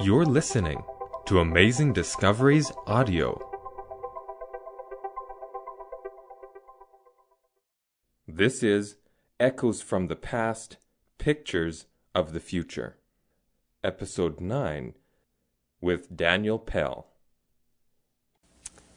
You're listening to Amazing Discoveries Audio. This is Echoes from the Past Pictures of the Future, Episode 9, with Daniel Pell.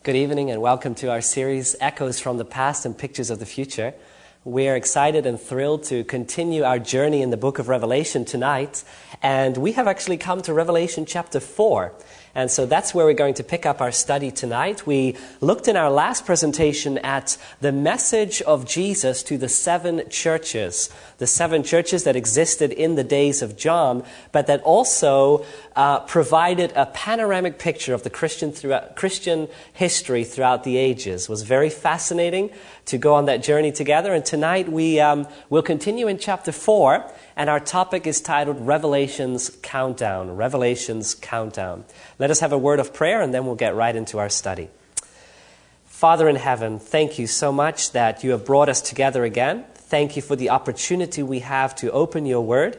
Good evening and welcome to our series Echoes from the Past and Pictures of the Future. We are excited and thrilled to continue our journey in the book of Revelation tonight. And we have actually come to Revelation chapter 4. And so that's where we're going to pick up our study tonight. We looked in our last presentation at the message of Jesus to the seven churches, the seven churches that existed in the days of John, but that also uh, provided a panoramic picture of the Christian, throughout, Christian history throughout the ages. It was very fascinating to go on that journey together. And tonight we um, will continue in chapter 4 and our topic is titled Revelation's Countdown. Revelation's Countdown. Let us have a word of prayer and then we'll get right into our study. Father in heaven, thank you so much that you have brought us together again. Thank you for the opportunity we have to open your word.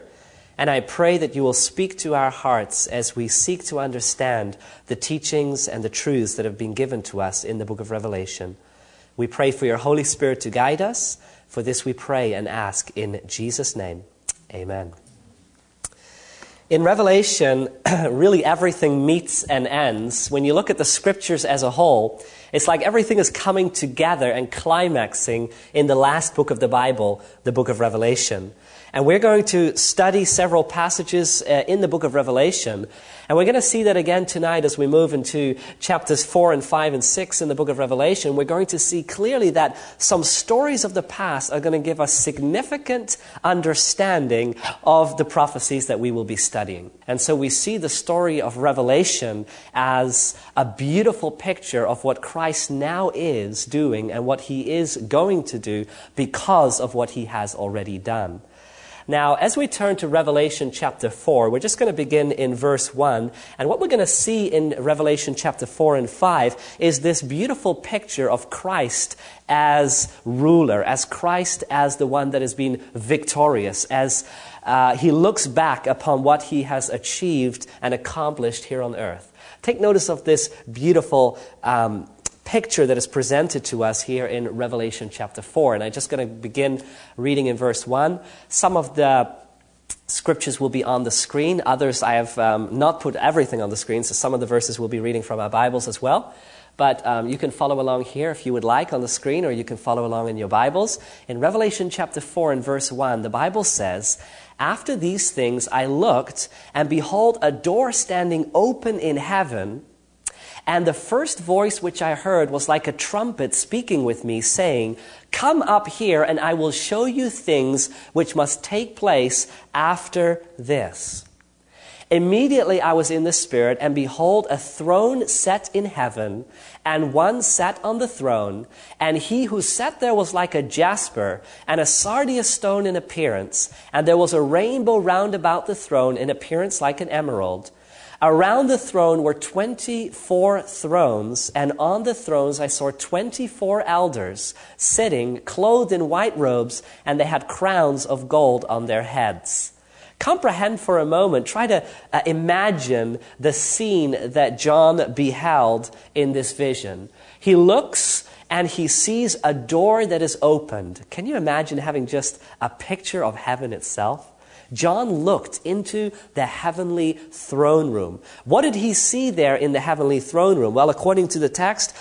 And I pray that you will speak to our hearts as we seek to understand the teachings and the truths that have been given to us in the book of Revelation. We pray for your Holy Spirit to guide us. For this we pray and ask in Jesus' name. Amen. In Revelation, really everything meets and ends. When you look at the scriptures as a whole, it's like everything is coming together and climaxing in the last book of the Bible, the book of Revelation. And we're going to study several passages uh, in the book of Revelation. And we're going to see that again tonight as we move into chapters 4 and 5 and 6 in the book of Revelation. We're going to see clearly that some stories of the past are going to give us significant understanding of the prophecies that we will be studying. And so we see the story of Revelation as a beautiful picture of what Christ now is doing and what he is going to do because of what he has already done. Now, as we turn to Revelation chapter 4, we're just going to begin in verse 1. And what we're going to see in Revelation chapter 4 and 5 is this beautiful picture of Christ as ruler, as Christ as the one that has been victorious, as uh, he looks back upon what he has achieved and accomplished here on earth. Take notice of this beautiful um, picture that is presented to us here in Revelation chapter 4. And I'm just going to begin reading in verse 1. Some of the scriptures will be on the screen, others I have um, not put everything on the screen, so some of the verses we'll be reading from our Bibles as well. But um, you can follow along here if you would like on the screen, or you can follow along in your Bibles. In Revelation chapter 4 and verse 1, the Bible says, After these things I looked, and behold, a door standing open in heaven. And the first voice which I heard was like a trumpet speaking with me, saying, Come up here, and I will show you things which must take place after this. Immediately I was in the Spirit, and behold, a throne set in heaven, and one sat on the throne, and he who sat there was like a jasper, and a sardius stone in appearance, and there was a rainbow round about the throne in appearance like an emerald. Around the throne were 24 thrones, and on the thrones I saw 24 elders sitting, clothed in white robes, and they had crowns of gold on their heads. Comprehend for a moment, try to uh, imagine the scene that John beheld in this vision. He looks and he sees a door that is opened. Can you imagine having just a picture of heaven itself? John looked into the heavenly throne room. What did he see there in the heavenly throne room? Well, according to the text,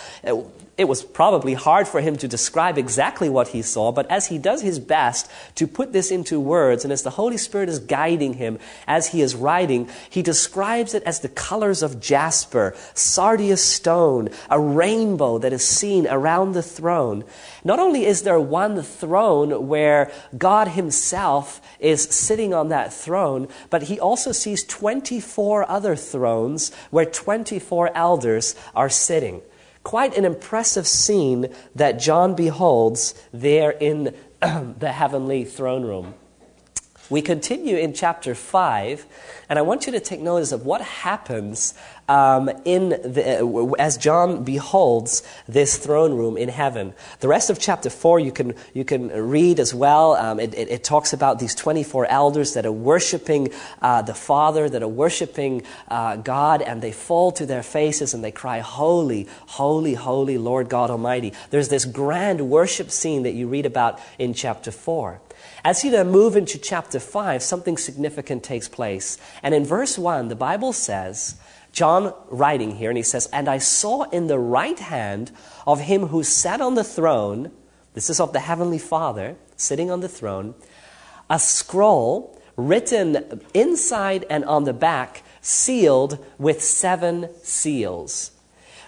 it was probably hard for him to describe exactly what he saw, but as he does his best to put this into words, and as the Holy Spirit is guiding him as he is writing, he describes it as the colors of jasper, sardius stone, a rainbow that is seen around the throne. Not only is there one throne where God himself is sitting on that throne, but he also sees 24 other thrones where 24 elders are sitting. Quite an impressive scene that John beholds there in the heavenly throne room. we continue in chapter 5, and I want you to take notice of what happens um, in the, uh, as John beholds this throne room in heaven. The rest of chapter 4 you can, you can read as well. Um, it, it, it, talks about these 24 elders that are worshiping uh, the Father, that are worshiping uh, God, and they fall to their faces and they cry, Holy, holy, holy Lord God Almighty. There's this grand worship scene that you read about in chapter 4. As you then move into chapter 5, something significant takes place. And in verse 1, the Bible says, John writing here, and he says, And I saw in the right hand of him who sat on the throne, this is of the heavenly Father sitting on the throne, a scroll written inside and on the back, sealed with seven seals.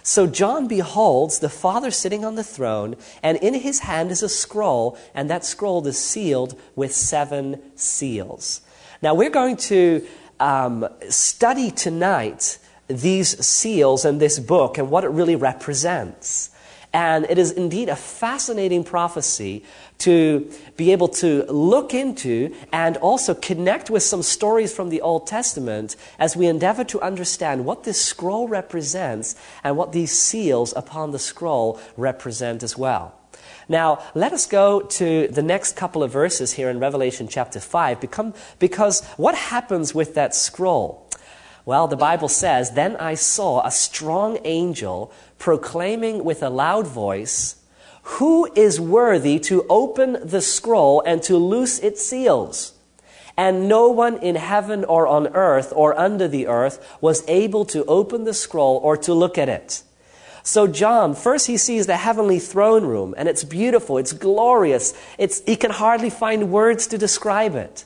So John beholds the Father sitting on the throne, and in his hand is a scroll, and that scroll is sealed with seven seals. Now we're going to um, study tonight these seals and this book and what it really represents. And it is indeed a fascinating prophecy to be able to look into and also connect with some stories from the Old Testament as we endeavor to understand what this scroll represents and what these seals upon the scroll represent as well. Now, let us go to the next couple of verses here in Revelation chapter 5 because what happens with that scroll? Well, the Bible says, Then I saw a strong angel proclaiming with a loud voice, Who is worthy to open the scroll and to loose its seals? And no one in heaven or on earth or under the earth was able to open the scroll or to look at it. So John, first he sees the heavenly throne room, and it's beautiful, it's glorious, it's, he can hardly find words to describe it.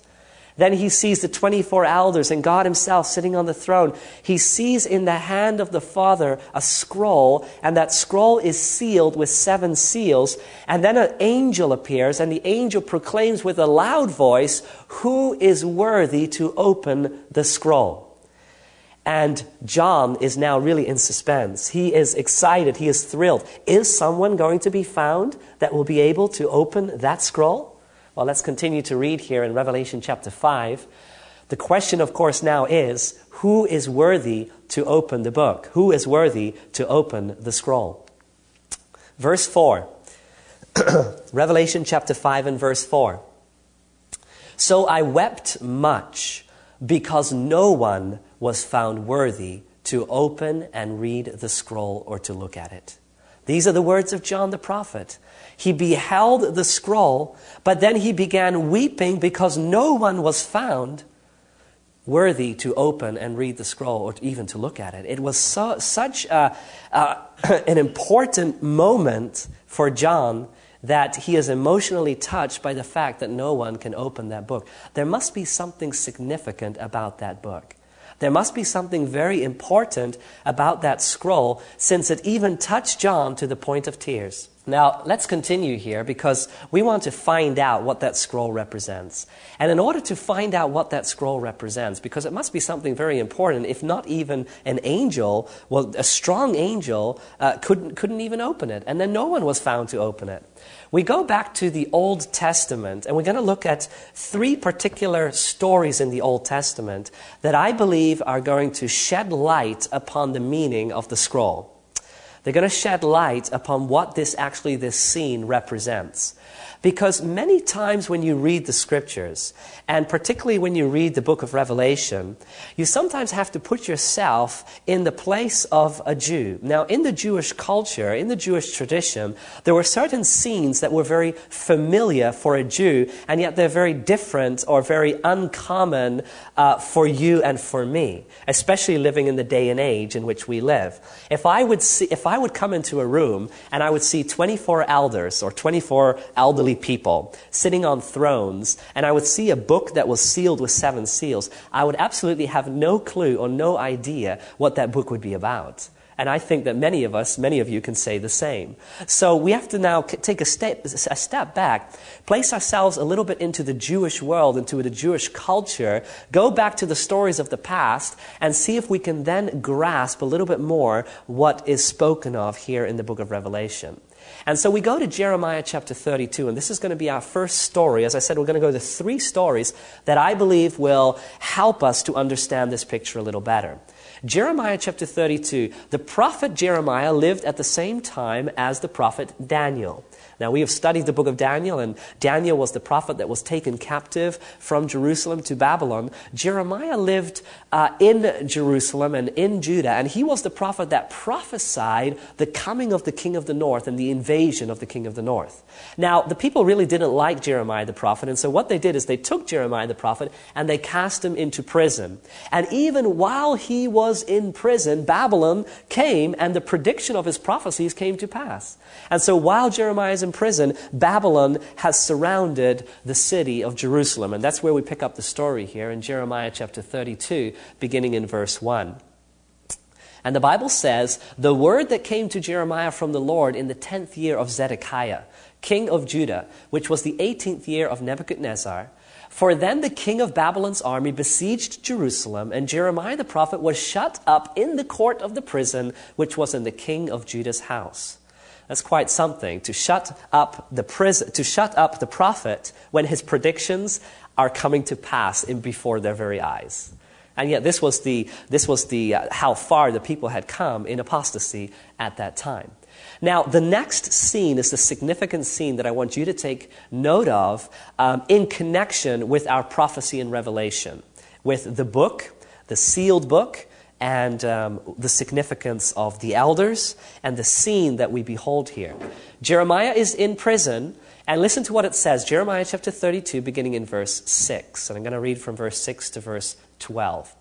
Then he sees the 24 elders and God himself sitting on the throne. He sees in the hand of the Father a scroll, and that scroll is sealed with seven seals. And then an angel appears, and the angel proclaims with a loud voice, Who is worthy to open the scroll? And John is now really in suspense. He is excited. He is thrilled. Is someone going to be found that will be able to open that scroll? Well, let's continue to read here in Revelation chapter 5. The question, of course, now is who is worthy to open the book? Who is worthy to open the scroll? Verse 4. Revelation chapter 5 and verse 4. So I wept much because no one was found worthy to open and read the scroll or to look at it. These are the words of John the prophet. He beheld the scroll, but then he began weeping because no one was found worthy to open and read the scroll or even to look at it. It was so, such a, an important moment for John that he is emotionally touched by the fact that no one can open that book. There must be something significant about that book. There must be something very important about that scroll since it even touched John to the point of tears. Now, let's continue here because we want to find out what that scroll represents. And in order to find out what that scroll represents, because it must be something very important, if not even an angel, well, a strong angel uh, couldn't, couldn't even open it. And then no one was found to open it. We go back to the Old Testament and we're going to look at three particular stories in the Old Testament that I believe are going to shed light upon the meaning of the scroll. They're going to shed light upon what this actually, this scene represents. Because many times when you read the scriptures, and particularly when you read the book of Revelation, you sometimes have to put yourself in the place of a Jew. Now, in the Jewish culture, in the Jewish tradition, there were certain scenes that were very familiar for a Jew, and yet they're very different or very uncommon uh, for you and for me, especially living in the day and age in which we live. If I would see, if I would come into a room and I would see 24 elders or 24 elderly people sitting on thrones, and I would see a book that was sealed with seven seals, I would absolutely have no clue or no idea what that book would be about. And I think that many of us, many of you can say the same. So we have to now take a step, a step back, place ourselves a little bit into the Jewish world, into the Jewish culture, go back to the stories of the past, and see if we can then grasp a little bit more what is spoken of here in the book of Revelation. And so we go to Jeremiah chapter 32, and this is going to be our first story. As I said, we're going to go to three stories that I believe will help us to understand this picture a little better. Jeremiah chapter 32, the prophet Jeremiah lived at the same time as the prophet Daniel. Now, we have studied the book of Daniel, and Daniel was the prophet that was taken captive from Jerusalem to Babylon. Jeremiah lived uh, in Jerusalem and in Judah, and he was the prophet that prophesied the coming of the king of the north and the invasion of the king of the north. Now, the people really didn't like Jeremiah the prophet, and so what they did is they took Jeremiah the prophet and they cast him into prison. And even while he was in prison, Babylon came, and the prediction of his prophecies came to pass. And so while Jeremiah is in prison, Babylon has surrounded the city of Jerusalem. And that's where we pick up the story here in Jeremiah chapter 32, beginning in verse 1. And the Bible says, The word that came to Jeremiah from the Lord in the tenth year of Zedekiah, king of Judah, which was the eighteenth year of Nebuchadnezzar. For then the king of Babylon's army besieged Jerusalem, and Jeremiah the prophet was shut up in the court of the prison which was in the king of Judah's house. That's quite something to shut up the prison, to shut up the prophet when his predictions are coming to pass in before their very eyes. And yet, this was the, this was the uh, how far the people had come in apostasy at that time. Now, the next scene is the significant scene that I want you to take note of um, in connection with our prophecy and revelation, with the book, the sealed book, and um, the significance of the elders and the scene that we behold here. Jeremiah is in prison, and listen to what it says Jeremiah chapter 32, beginning in verse 6. And I'm going to read from verse 6 to verse 12.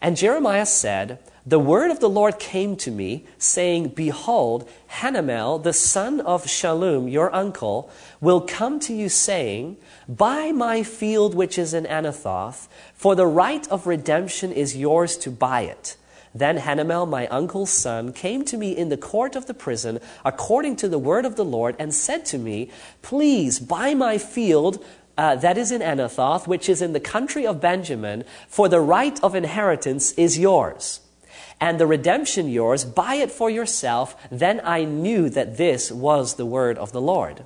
And Jeremiah said, The word of the Lord came to me, saying, Behold, Hanamel, the son of Shallum, your uncle, will come to you, saying, Buy my field which is in Anathoth, for the right of redemption is yours to buy it. Then Hanamel, my uncle's son, came to me in the court of the prison, according to the word of the Lord, and said to me, Please buy my field uh, that is in Anathoth, which is in the country of Benjamin, for the right of inheritance is yours. And the redemption yours, buy it for yourself. Then I knew that this was the word of the Lord.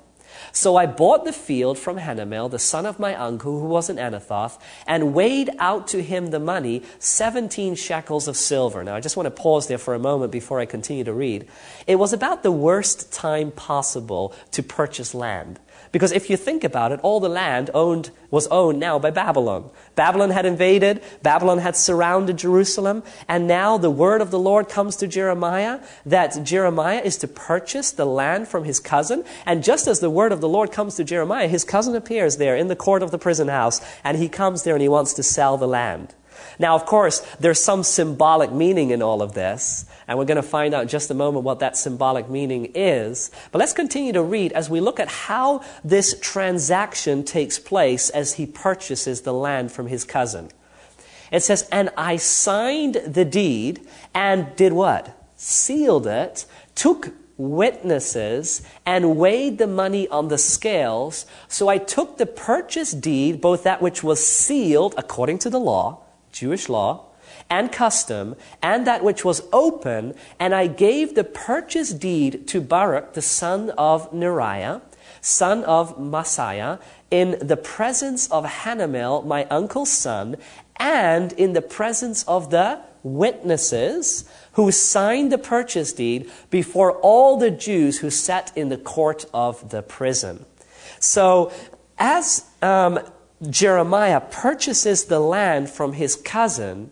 So I bought the field from Hanamel, the son of my uncle, who was in Anathoth, and weighed out to him the money, 17 shekels of silver. Now, I just want to pause there for a moment before I continue to read. It was about the worst time possible to purchase land. Because if you think about it, all the land owned was owned now by Babylon. Babylon had invaded, Babylon had surrounded Jerusalem, and now the word of the Lord comes to Jeremiah that Jeremiah is to purchase the land from his cousin. And just as the word of the Lord comes to Jeremiah, his cousin appears there in the court of the prison house, and he comes there and he wants to sell the land. Now, of course, there's some symbolic meaning in all of this, and we're going to find out in just a moment what that symbolic meaning is. But let's continue to read as we look at how this transaction takes place as he purchases the land from his cousin. It says, And I signed the deed and did what? Sealed it, took witnesses and weighed the money on the scales. So I took the purchase deed, both that which was sealed according to the law, Jewish law, and custom, and that which was open, and I gave the purchase deed to Baruch, the son of Neriah, son of Mahseiah, in the presence of Hanamel, my uncle's son, and in the presence of the witnesses who signed the purchase deed before all the Jews who sat in the court of the prison. So, as um, Jeremiah purchases the land from his cousin,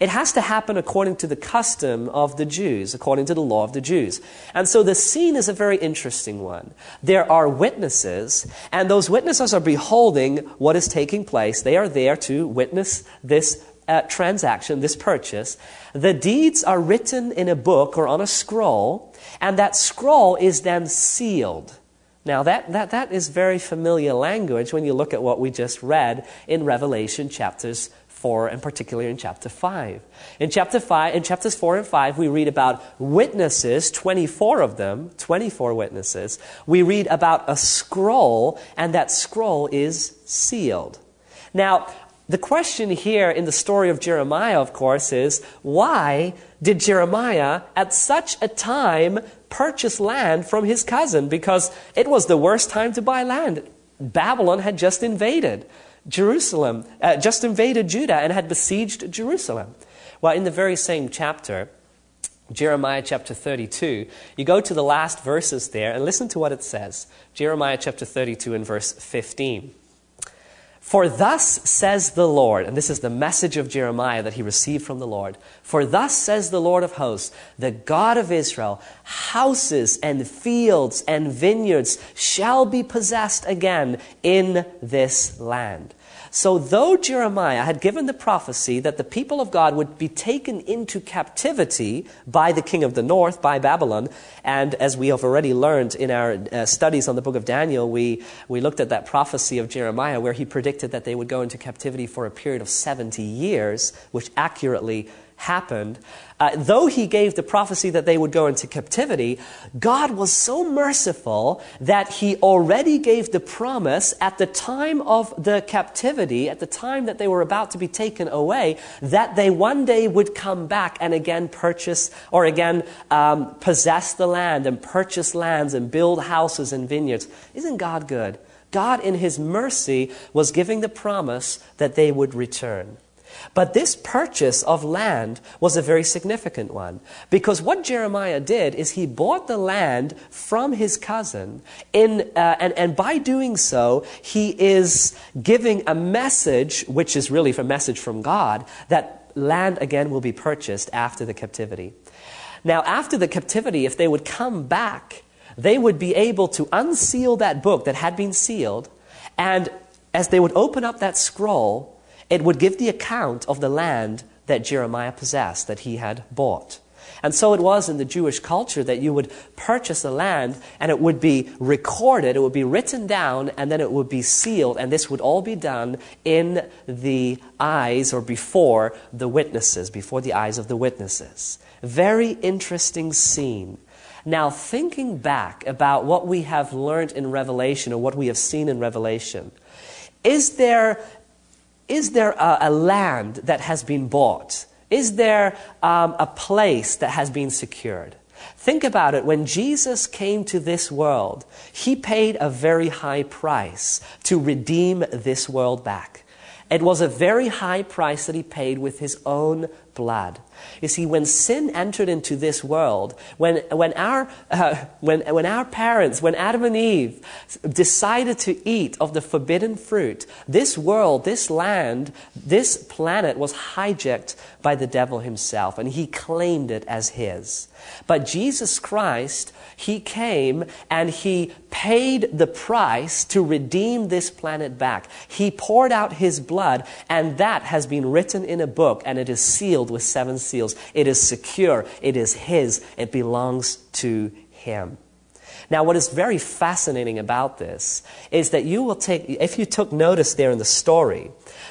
it has to happen according to the custom of the Jews, according to the law of the Jews. And so the scene is a very interesting one. There are witnesses, and those witnesses are beholding what is taking place. They are there to witness this uh, transaction, this purchase. The deeds are written in a book or on a scroll, and that scroll is then sealed. Now, that, that, that is very familiar language when you look at what we just read in Revelation chapters 4 and particularly in chapter 5. In chapter 5, in chapters 4 and 5, we read about witnesses, 24 of them, 24 witnesses. We read about a scroll, and that scroll is sealed. Now, the question here in the story of Jeremiah, of course, is why did Jeremiah at such a time purchase land from his cousin because it was the worst time to buy land. Babylon had just invaded Jerusalem, uh, just invaded Judah and had besieged Jerusalem. Well, in the very same chapter, Jeremiah chapter 32, you go to the last verses there and listen to what it says. Jeremiah chapter 32 and verse 15. For thus says the Lord, and this is the message of Jeremiah that he received from the Lord. For thus says the Lord of hosts, the God of Israel, houses and fields and vineyards shall be possessed again in this land. So, though Jeremiah had given the prophecy that the people of God would be taken into captivity by the king of the north, by Babylon, and as we have already learned in our uh, studies on the book of Daniel, we, we looked at that prophecy of Jeremiah where he predicted that they would go into captivity for a period of 70 years, which accurately happened, uh, though he gave the prophecy that they would go into captivity, God was so merciful that he already gave the promise at the time of the captivity, at the time that they were about to be taken away, that they one day would come back and again purchase or again um, possess the land and purchase lands and build houses and vineyards. Isn't God good? God, in his mercy, was giving the promise that they would return. But this purchase of land was a very significant one because what Jeremiah did is he bought the land from his cousin, in, uh, and, and by doing so, he is giving a message, which is really a message from God, that land again will be purchased after the captivity. Now, after the captivity, if they would come back, they would be able to unseal that book that had been sealed, and as they would open up that scroll, it would give the account of the land that Jeremiah possessed, that he had bought. And so it was in the Jewish culture that you would purchase a land and it would be recorded, it would be written down, and then it would be sealed. And this would all be done in the eyes or before the witnesses, before the eyes of the witnesses. Very interesting scene. Now, thinking back about what we have learned in Revelation or what we have seen in Revelation, is there is there a, a land that has been bought? Is there um, a place that has been secured? Think about it. When Jesus came to this world, he paid a very high price to redeem this world back. It was a very high price that he paid with his own blood. You see, when sin entered into this world, when, when, our, uh, when, when our parents, when Adam and Eve decided to eat of the forbidden fruit, this world, this land, this planet was hijacked by the devil himself, and he claimed it as his. But Jesus Christ, he came and he paid the price to redeem this planet back. He poured out his blood, and that has been written in a book, and it is sealed with seven seals. It is secure. It is his. It belongs to him. Now, what is very fascinating about this is that you will take, if you took notice there in the story,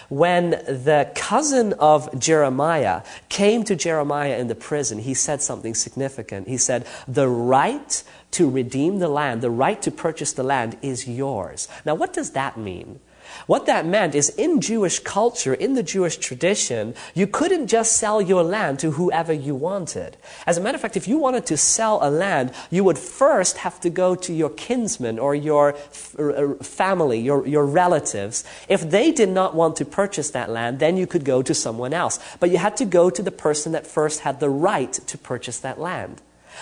when the cousin of Jeremiah came to Jeremiah in the prison, he said something significant. He said, The right to redeem the land, the right to purchase the land is yours. Now, what does that mean? What that meant is in Jewish culture, in the Jewish tradition, you couldn't just sell your land to whoever you wanted. As a matter of fact, if you wanted to sell a land, you would first have to go to your kinsmen or your uh, family, your, your relatives. If they did not want to purchase that land, then you could go to someone else. But you had to go to the person that first had the right to purchase that land.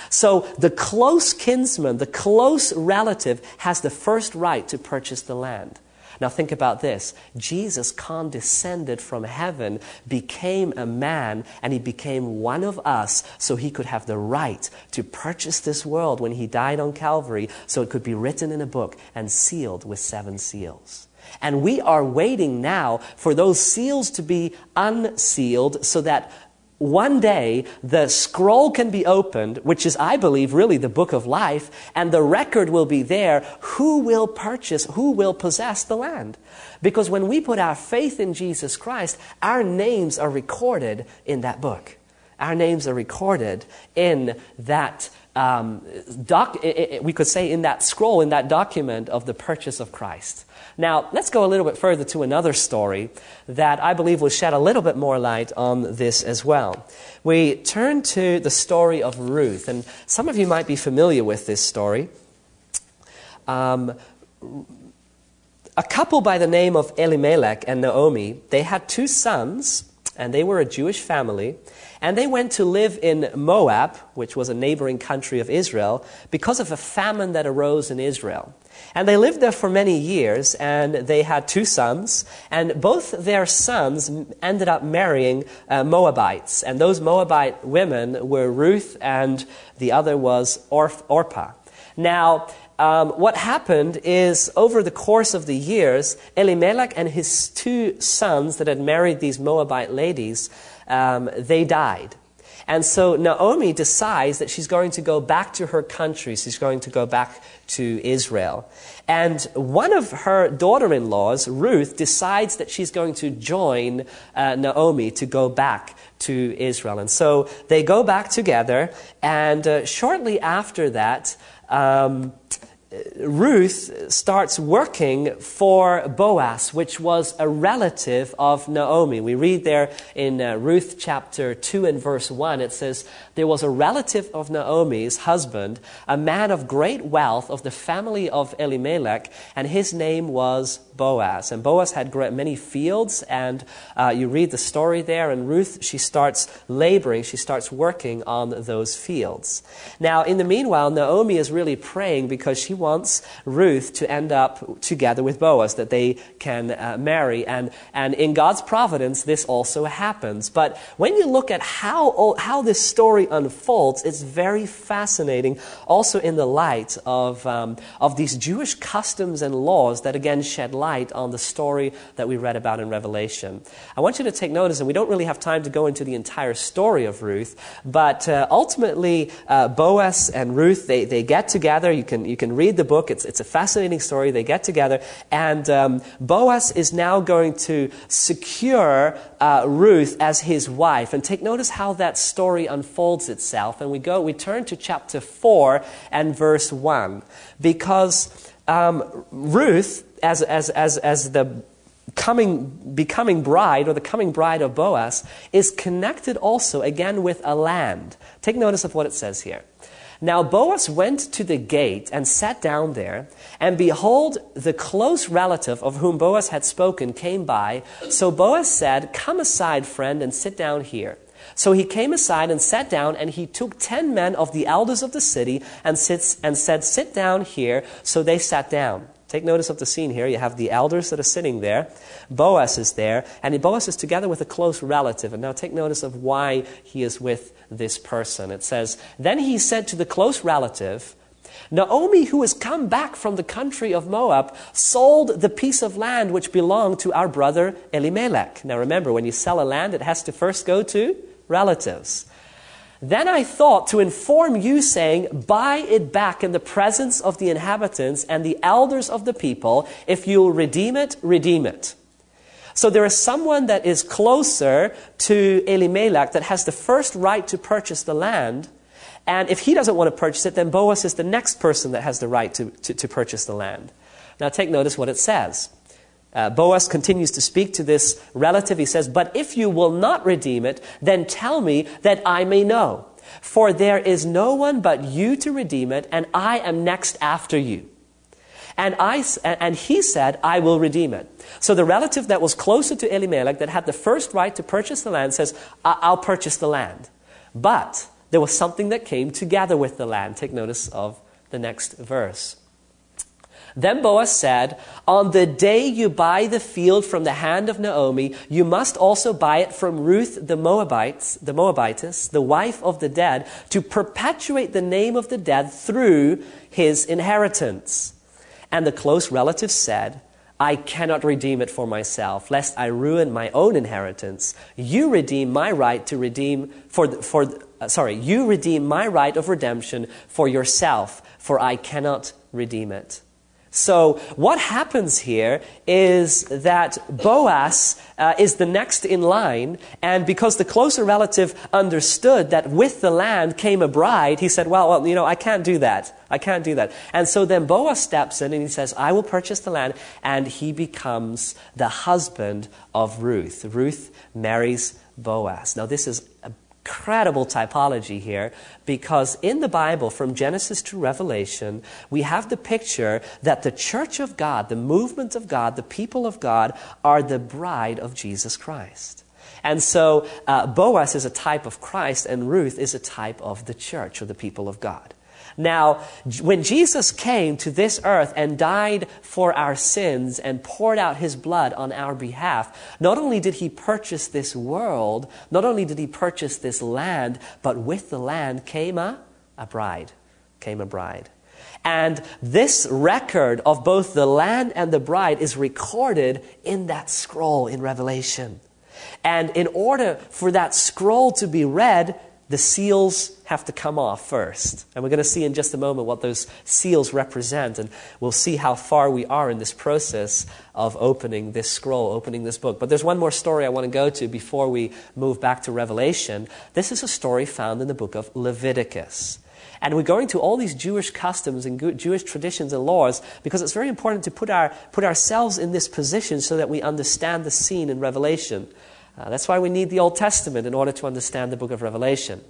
So the close kinsman, the close relative, has the first right to purchase the land. Now think about this. Jesus condescended from heaven, became a man, and he became one of us so he could have the right to purchase this world when he died on Calvary so it could be written in a book and sealed with seven seals. And we are waiting now for those seals to be unsealed so that one day the scroll can be opened, which is, I believe, really the book of life, and the record will be there. Who will purchase, who will possess the land? Because when we put our faith in Jesus Christ, our names are recorded in that book. Our names are recorded in that um, doc, we could say in that scroll, in that document of the purchase of Christ. Now, let's go a little bit further to another story that I believe will shed a little bit more light on this as well. We turn to the story of Ruth, and some of you might be familiar with this story. Um, a couple by the name of Elimelech and Naomi, they had two sons, and they were a Jewish family, and they went to live in Moab, which was a neighboring country of Israel, because of a famine that arose in Israel. And they lived there for many years, and they had two sons, and both their sons ended up marrying uh, Moabites. And those Moabite women were Ruth, and the other was Orph- Orpah. Now, um, what happened is over the course of the years, Elimelech and his two sons that had married these Moabite ladies, um, they died. And so Naomi decides that she's going to go back to her country. She's going to go back to Israel. And one of her daughter in laws, Ruth, decides that she's going to join uh, Naomi to go back to Israel. And so they go back together. And uh, shortly after that, um, Ruth starts working for Boaz, which was a relative of Naomi. We read there in uh, Ruth chapter 2 and verse 1, it says, There was a relative of Naomi's husband, a man of great wealth of the family of Elimelech, and his name was Boaz. And Boaz had many fields, and uh, you read the story there, and Ruth, she starts laboring, she starts working on those fields. Now, in the meanwhile, Naomi is really praying because she wants Ruth to end up together with Boaz, that they can uh, marry. And, and in God's providence, this also happens. But when you look at how, how this story unfolds, it's very fascinating, also in the light of, um, of these Jewish customs and laws that again shed light light on the story that we read about in Revelation. I want you to take notice, and we don't really have time to go into the entire story of Ruth, but uh, ultimately, uh, Boaz and Ruth, they, they get together. You can, you can read the book, it's, it's a fascinating story. They get together, and um, Boaz is now going to secure uh, Ruth as his wife. And take notice how that story unfolds itself. And we go, we turn to chapter 4 and verse 1, because um, Ruth as, as, as, as the coming, becoming bride or the coming bride of Boaz is connected also again with a land. Take notice of what it says here. Now Boaz went to the gate and sat down there, and behold, the close relative of whom Boaz had spoken came by. So Boaz said, Come aside, friend, and sit down here. So he came aside and sat down, and he took ten men of the elders of the city and, sits, and said, Sit down here. So they sat down. Take notice of the scene here. You have the elders that are sitting there. Boaz is there, and Boaz is together with a close relative. And now take notice of why he is with this person. It says, Then he said to the close relative, Naomi, who has come back from the country of Moab, sold the piece of land which belonged to our brother Elimelech. Now remember, when you sell a land, it has to first go to relatives. Then I thought to inform you, saying, Buy it back in the presence of the inhabitants and the elders of the people. If you'll redeem it, redeem it. So there is someone that is closer to Elimelech that has the first right to purchase the land. And if he doesn't want to purchase it, then Boaz is the next person that has the right to, to, to purchase the land. Now take notice what it says. Uh, Boaz continues to speak to this relative. He says, But if you will not redeem it, then tell me that I may know. For there is no one but you to redeem it, and I am next after you. And, I, and he said, I will redeem it. So the relative that was closer to Elimelech, that had the first right to purchase the land, says, I'll purchase the land. But there was something that came together with the land. Take notice of the next verse. Then Boaz said, On the day you buy the field from the hand of Naomi, you must also buy it from Ruth the Moabites, the Moabitess, the wife of the dead, to perpetuate the name of the dead through his inheritance. And the close relative said, I cannot redeem it for myself, lest I ruin my own inheritance. You redeem my right to redeem for, for uh, sorry, you redeem my right of redemption for yourself, for I cannot redeem it. So, what happens here is that Boaz uh, is the next in line, and because the closer relative understood that with the land came a bride, he said, well, well, you know, I can't do that. I can't do that. And so then Boaz steps in and he says, I will purchase the land, and he becomes the husband of Ruth. Ruth marries Boaz. Now, this is incredible typology here because in the Bible, from Genesis to Revelation, we have the picture that the church of God, the movement of God, the people of God, are the bride of Jesus Christ. And so uh, Boaz is a type of Christ, and Ruth is a type of the church or the people of God. Now, when Jesus came to this earth and died for our sins and poured out his blood on our behalf, not only did he purchase this world, not only did he purchase this land, but with the land came a, a bride. Came a bride. And this record of both the land and the bride is recorded in that scroll in Revelation. And in order for that scroll to be read, the seals have to come off first. And we're going to see in just a moment what those seals represent. And we'll see how far we are in this process of opening this scroll, opening this book. But there's one more story I want to go to before we move back to Revelation. This is a story found in the book of Leviticus. And we're going to all these Jewish customs and Jewish traditions and laws because it's very important to put, our, put ourselves in this position so that we understand the scene in Revelation. Uh, that's why we need the Old Testament in order to understand the book of Revelation.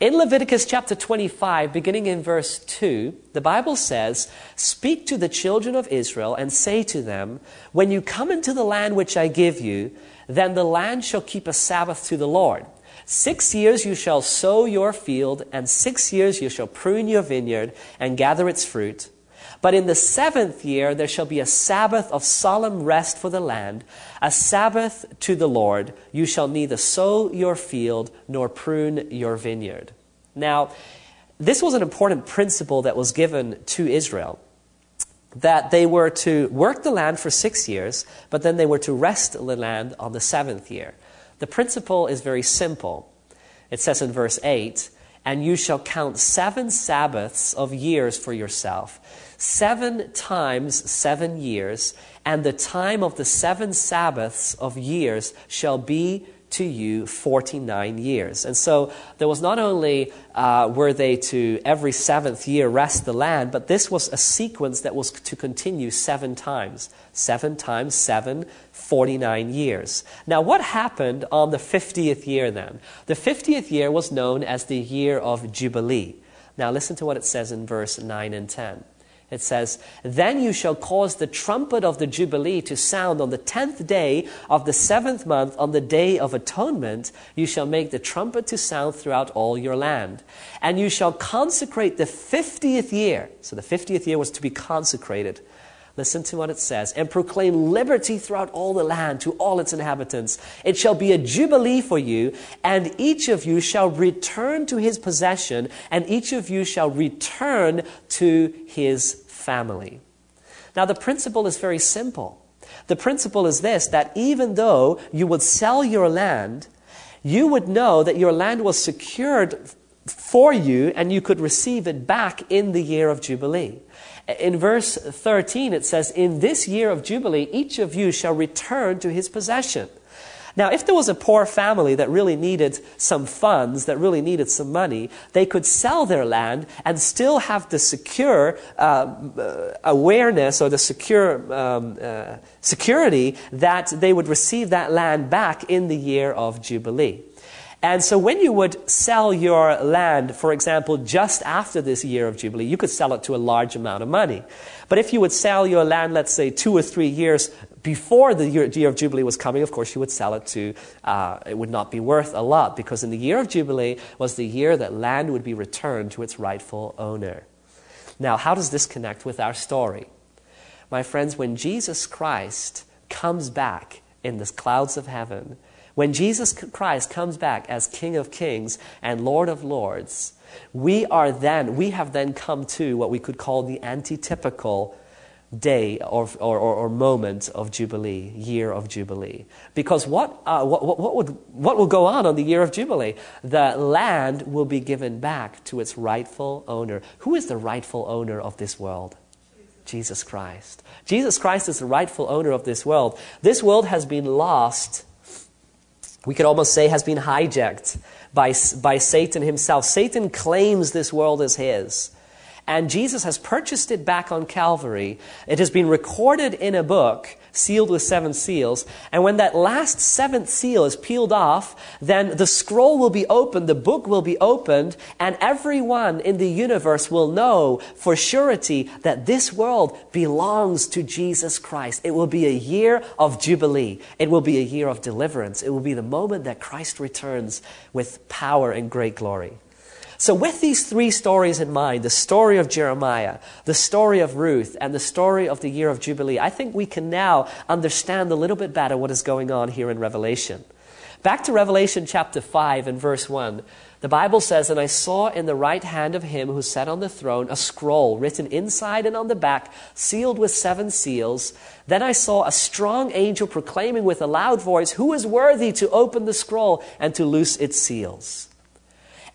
In Leviticus chapter 25, beginning in verse 2, the Bible says, Speak to the children of Israel and say to them, When you come into the land which I give you, then the land shall keep a Sabbath to the Lord. Six years you shall sow your field, and six years you shall prune your vineyard and gather its fruit. But in the seventh year there shall be a Sabbath of solemn rest for the land, a Sabbath to the Lord. You shall neither sow your field nor prune your vineyard. Now, this was an important principle that was given to Israel that they were to work the land for six years, but then they were to rest the land on the seventh year. The principle is very simple. It says in verse 8, and you shall count seven Sabbaths of years for yourself seven times seven years, and the time of the seven Sabbaths of years shall be to you 49 years. And so there was not only uh, were they to every seventh year rest the land, but this was a sequence that was to continue seven times. Seven times seven, 49 years. Now, what happened on the 50th year then? The 50th year was known as the year of Jubilee. Now, listen to what it says in verse 9 and 10. It says, Then you shall cause the trumpet of the Jubilee to sound on the tenth day of the seventh month, on the day of atonement. You shall make the trumpet to sound throughout all your land. And you shall consecrate the fiftieth year. So the fiftieth year was to be consecrated. Listen to what it says. And proclaim liberty throughout all the land to all its inhabitants. It shall be a jubilee for you, and each of you shall return to his possession, and each of you shall return to his family. Now, the principle is very simple. The principle is this that even though you would sell your land, you would know that your land was secured for you and you could receive it back in the year of Jubilee. In verse 13, it says, In this year of Jubilee, each of you shall return to his possession. Now, if there was a poor family that really needed some funds, that really needed some money, they could sell their land and still have the secure uh, awareness or the secure um, uh, security that they would receive that land back in the year of Jubilee. And so when you would sell your land, for example, just after this year of Jubilee, you could sell it to a large amount of money. But if you would sell your land, let's say, two or three years before the year, year of Jubilee was coming, of course, you would sell it to, uh, it would not be worth a lot because in the year of Jubilee was the year that land would be returned to its rightful owner. Now, how does this connect with our story? My friends, when Jesus Christ comes back in the clouds of heaven, when Jesus Christ comes back as King of Kings and Lord of Lords, we are then, we have then come to what we could call the antitypical day or, or, or, moment of Jubilee, year of Jubilee. Because what, uh, what, what, would, what will go on on the year of Jubilee? The land will be given back to its rightful owner. Who is the rightful owner of this world? Jesus Christ. Jesus Christ is the rightful owner of this world. This world has been lost, we could almost say, has been hijacked by, by Satan himself. Satan claims this world as his. And Jesus has purchased it back on Calvary. It has been recorded in a book sealed with seven seals. And when that last seventh seal is peeled off, then the scroll will be opened, the book will be opened, and everyone in the universe will know for surety that this world belongs to Jesus Christ. It will be a year of jubilee. It will be a year of deliverance. It will be the moment that Christ returns with power and great glory. So, with these three stories in mind the story of Jeremiah, the story of Ruth, and the story of the year of Jubilee I think we can now understand a little bit better what is going on here in Revelation. Back to Revelation chapter 5 and verse 1. The Bible says, And I saw in the right hand of him who sat on the throne a scroll written inside and on the back, sealed with seven seals. Then I saw a strong angel proclaiming with a loud voice, Who is worthy to open the scroll and to loose its seals?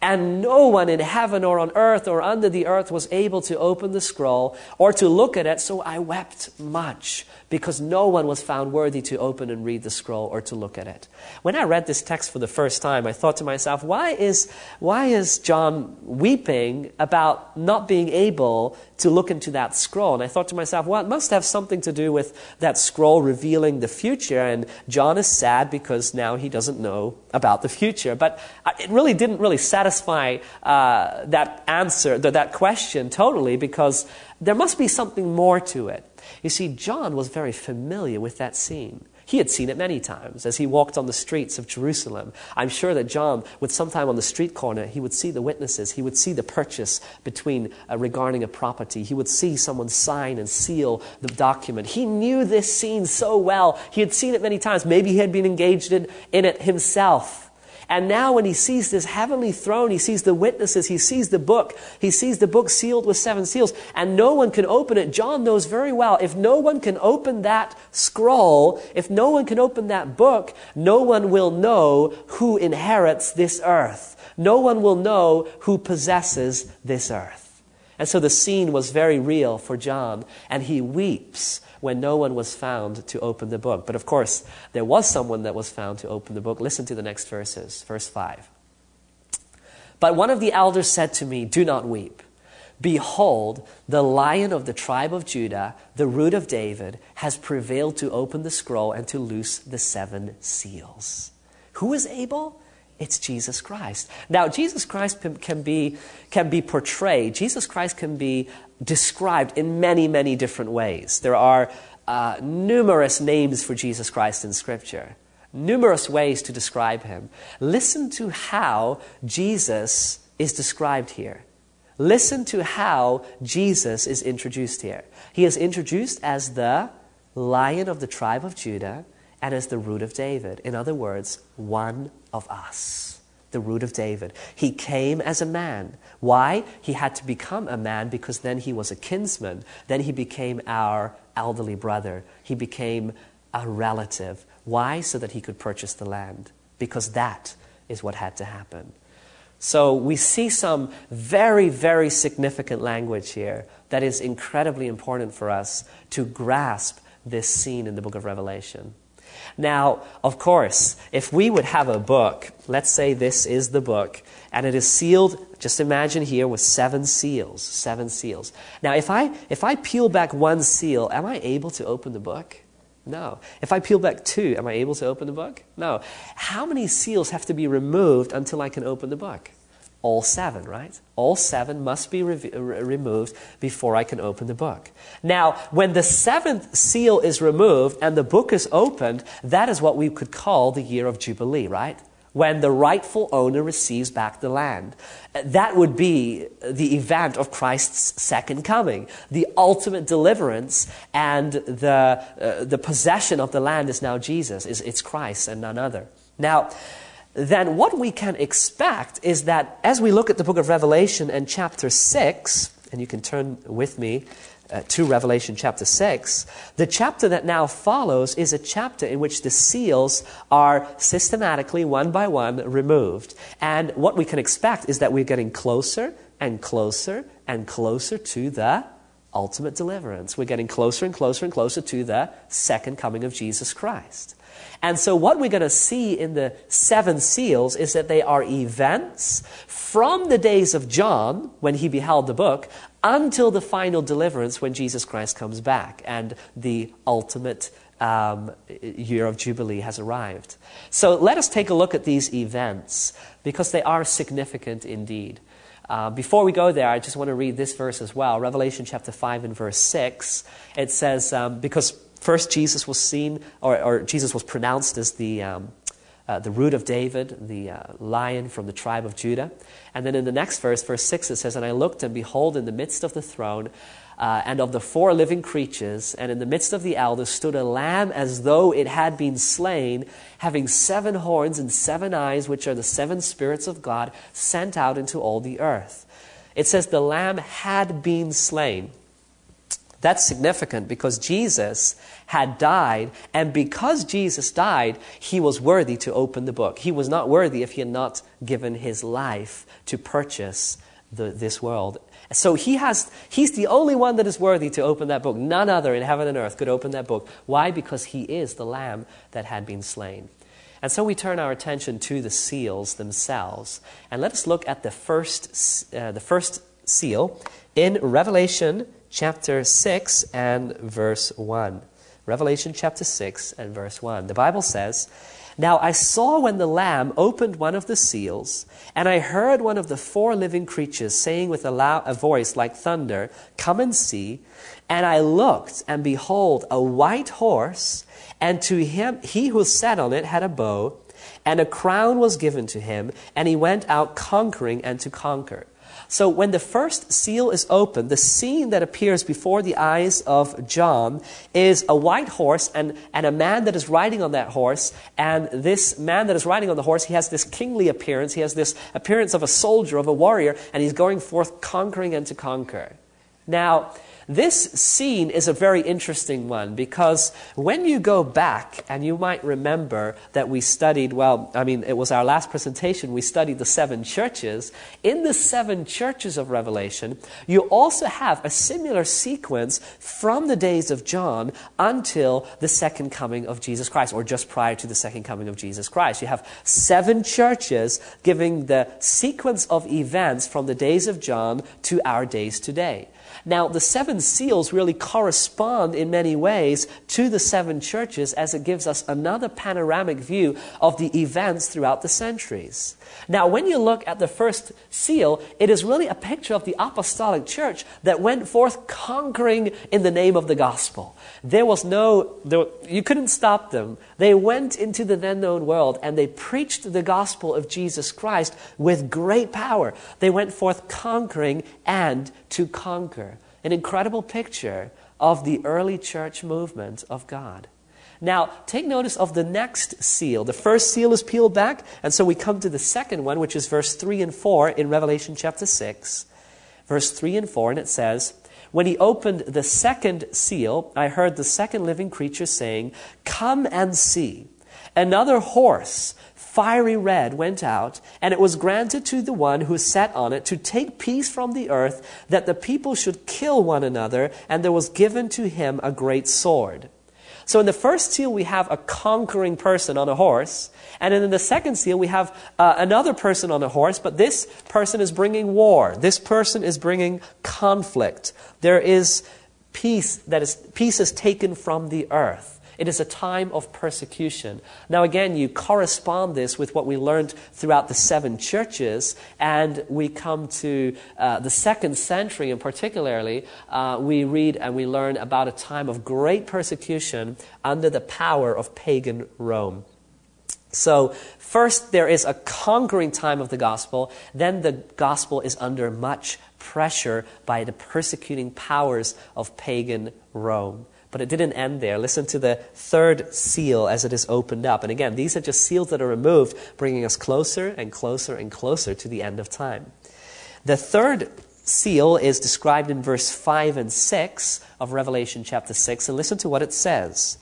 And no one in heaven or on earth or under the earth was able to open the scroll or to look at it, so I wept much because no one was found worthy to open and read the scroll or to look at it. When I read this text for the first time, I thought to myself, why is, why is John weeping about not being able to look into that scroll? And I thought to myself, well, it must have something to do with that scroll revealing the future, and John is sad because now he doesn't know about the future. But it really didn't really satisfy uh, that answer, that question totally, because there must be something more to it. You see, John was very familiar with that scene. He had seen it many times as he walked on the streets of Jerusalem. I'm sure that John would sometime on the street corner, he would see the witnesses. He would see the purchase between uh, regarding a property. He would see someone sign and seal the document. He knew this scene so well. He had seen it many times. Maybe he had been engaged in, in it himself. And now, when he sees this heavenly throne, he sees the witnesses, he sees the book, he sees the book sealed with seven seals, and no one can open it. John knows very well if no one can open that scroll, if no one can open that book, no one will know who inherits this earth. No one will know who possesses this earth. And so the scene was very real for John, and he weeps when no one was found to open the book. But of course, there was someone that was found to open the book. Listen to the next verses, verse 5. But one of the elders said to me, Do not weep. Behold, the lion of the tribe of Judah, the root of David, has prevailed to open the scroll and to loose the seven seals. Who is able? It's Jesus Christ. Now, Jesus Christ can be, can be portrayed, Jesus Christ can be described in many, many different ways. There are uh, numerous names for Jesus Christ in Scripture, numerous ways to describe him. Listen to how Jesus is described here. Listen to how Jesus is introduced here. He is introduced as the lion of the tribe of Judah and as the root of David. In other words, one of us, the root of David. He came as a man. Why? He had to become a man because then he was a kinsman. Then he became our elderly brother. He became a relative. Why? So that he could purchase the land. Because that is what had to happen. So we see some very, very significant language here that is incredibly important for us to grasp this scene in the book of Revelation. Now, of course, if we would have a book, let's say this is the book, and it is sealed, just imagine here, with seven seals. Seven seals. Now, if I, if I peel back one seal, am I able to open the book? No. If I peel back two, am I able to open the book? No. How many seals have to be removed until I can open the book? All seven, right? All seven must be re- removed before I can open the book. Now, when the seventh seal is removed and the book is opened, that is what we could call the year of Jubilee, right? When the rightful owner receives back the land. That would be the event of Christ's second coming. The ultimate deliverance and the, uh, the possession of the land is now Jesus, is, it's Christ and none other. Now, then what we can expect is that as we look at the book of Revelation and chapter 6, and you can turn with me uh, to Revelation chapter 6, the chapter that now follows is a chapter in which the seals are systematically, one by one, removed. And what we can expect is that we're getting closer and closer and closer to the ultimate deliverance. We're getting closer and closer and closer to the second coming of Jesus Christ. And so, what we're going to see in the seven seals is that they are events from the days of John, when he beheld the book, until the final deliverance when Jesus Christ comes back and the ultimate um, year of Jubilee has arrived. So, let us take a look at these events because they are significant indeed. Uh, before we go there, I just want to read this verse as well Revelation chapter 5 and verse 6. It says, um, because first Jesus was seen, or, or, Jesus was pronounced as the, um, uh, the root of David, the uh, lion from the tribe of Judah. And then in the next verse, verse 6, it says, And I looked, and behold, in the midst of the throne, uh, and of the four living creatures, and in the midst of the elders stood a lamb as though it had been slain, having seven horns and seven eyes, which are the seven spirits of God sent out into all the earth. It says the lamb had been slain. That's significant because Jesus had died, and because Jesus died, he was worthy to open the book. He was not worthy if he had not given his life to purchase the, this world so he has, he's the only one that is worthy to open that book. None other in heaven and earth could open that book. Why? Because he is the lamb that had been slain. And so we turn our attention to the seals themselves. And let us look at the first, uh, the first seal in Revelation chapter 6 and verse 1. Revelation chapter 6 and verse 1. The Bible says, now I saw when the Lamb opened one of the seals, and I heard one of the four living creatures saying with a, loud, a voice like thunder, Come and see. And I looked, and behold, a white horse, and to him he who sat on it had a bow, and a crown was given to him, and he went out conquering and to conquer. So when the first seal is opened, the scene that appears before the eyes of John is a white horse and, and a man that is riding on that horse. And this man that is riding on the horse, he has this kingly appearance. He has this appearance of a soldier, of a warrior, and he's going forth conquering and to conquer. Now, this scene is a very interesting one because when you go back, and you might remember that we studied, well, I mean, it was our last presentation, we studied the seven churches. In the seven churches of Revelation, you also have a similar sequence from the days of John until the second coming of Jesus Christ, or just prior to the second coming of Jesus Christ. You have seven churches giving the sequence of events from the days of John to our days today. Now, the seven seals really correspond in many ways to the seven churches as it gives us another panoramic view of the events throughout the centuries. Now, when you look at the first seal, it is really a picture of the apostolic church that went forth conquering in the name of the gospel. There was no, there, you couldn't stop them. They went into the then known world and they preached the gospel of Jesus Christ with great power. They went forth conquering and to conquer. An incredible picture of the early church movement of God. Now, take notice of the next seal. The first seal is peeled back, and so we come to the second one, which is verse 3 and 4 in Revelation chapter 6. Verse 3 and 4, and it says, When he opened the second seal, I heard the second living creature saying, Come and see. Another horse, fiery red, went out, and it was granted to the one who sat on it to take peace from the earth, that the people should kill one another, and there was given to him a great sword. So in the first seal, we have a conquering person on a horse. And then in the second seal, we have uh, another person on a horse, but this person is bringing war. This person is bringing conflict. There is peace that is, peace is taken from the earth. It is a time of persecution. Now, again, you correspond this with what we learned throughout the seven churches, and we come to uh, the second century, and particularly, uh, we read and we learn about a time of great persecution under the power of pagan Rome. So, first there is a conquering time of the gospel, then the gospel is under much pressure by the persecuting powers of pagan Rome. But it didn't end there. Listen to the third seal as it is opened up. And again, these are just seals that are removed, bringing us closer and closer and closer to the end of time. The third seal is described in verse 5 and 6 of Revelation chapter 6. And listen to what it says.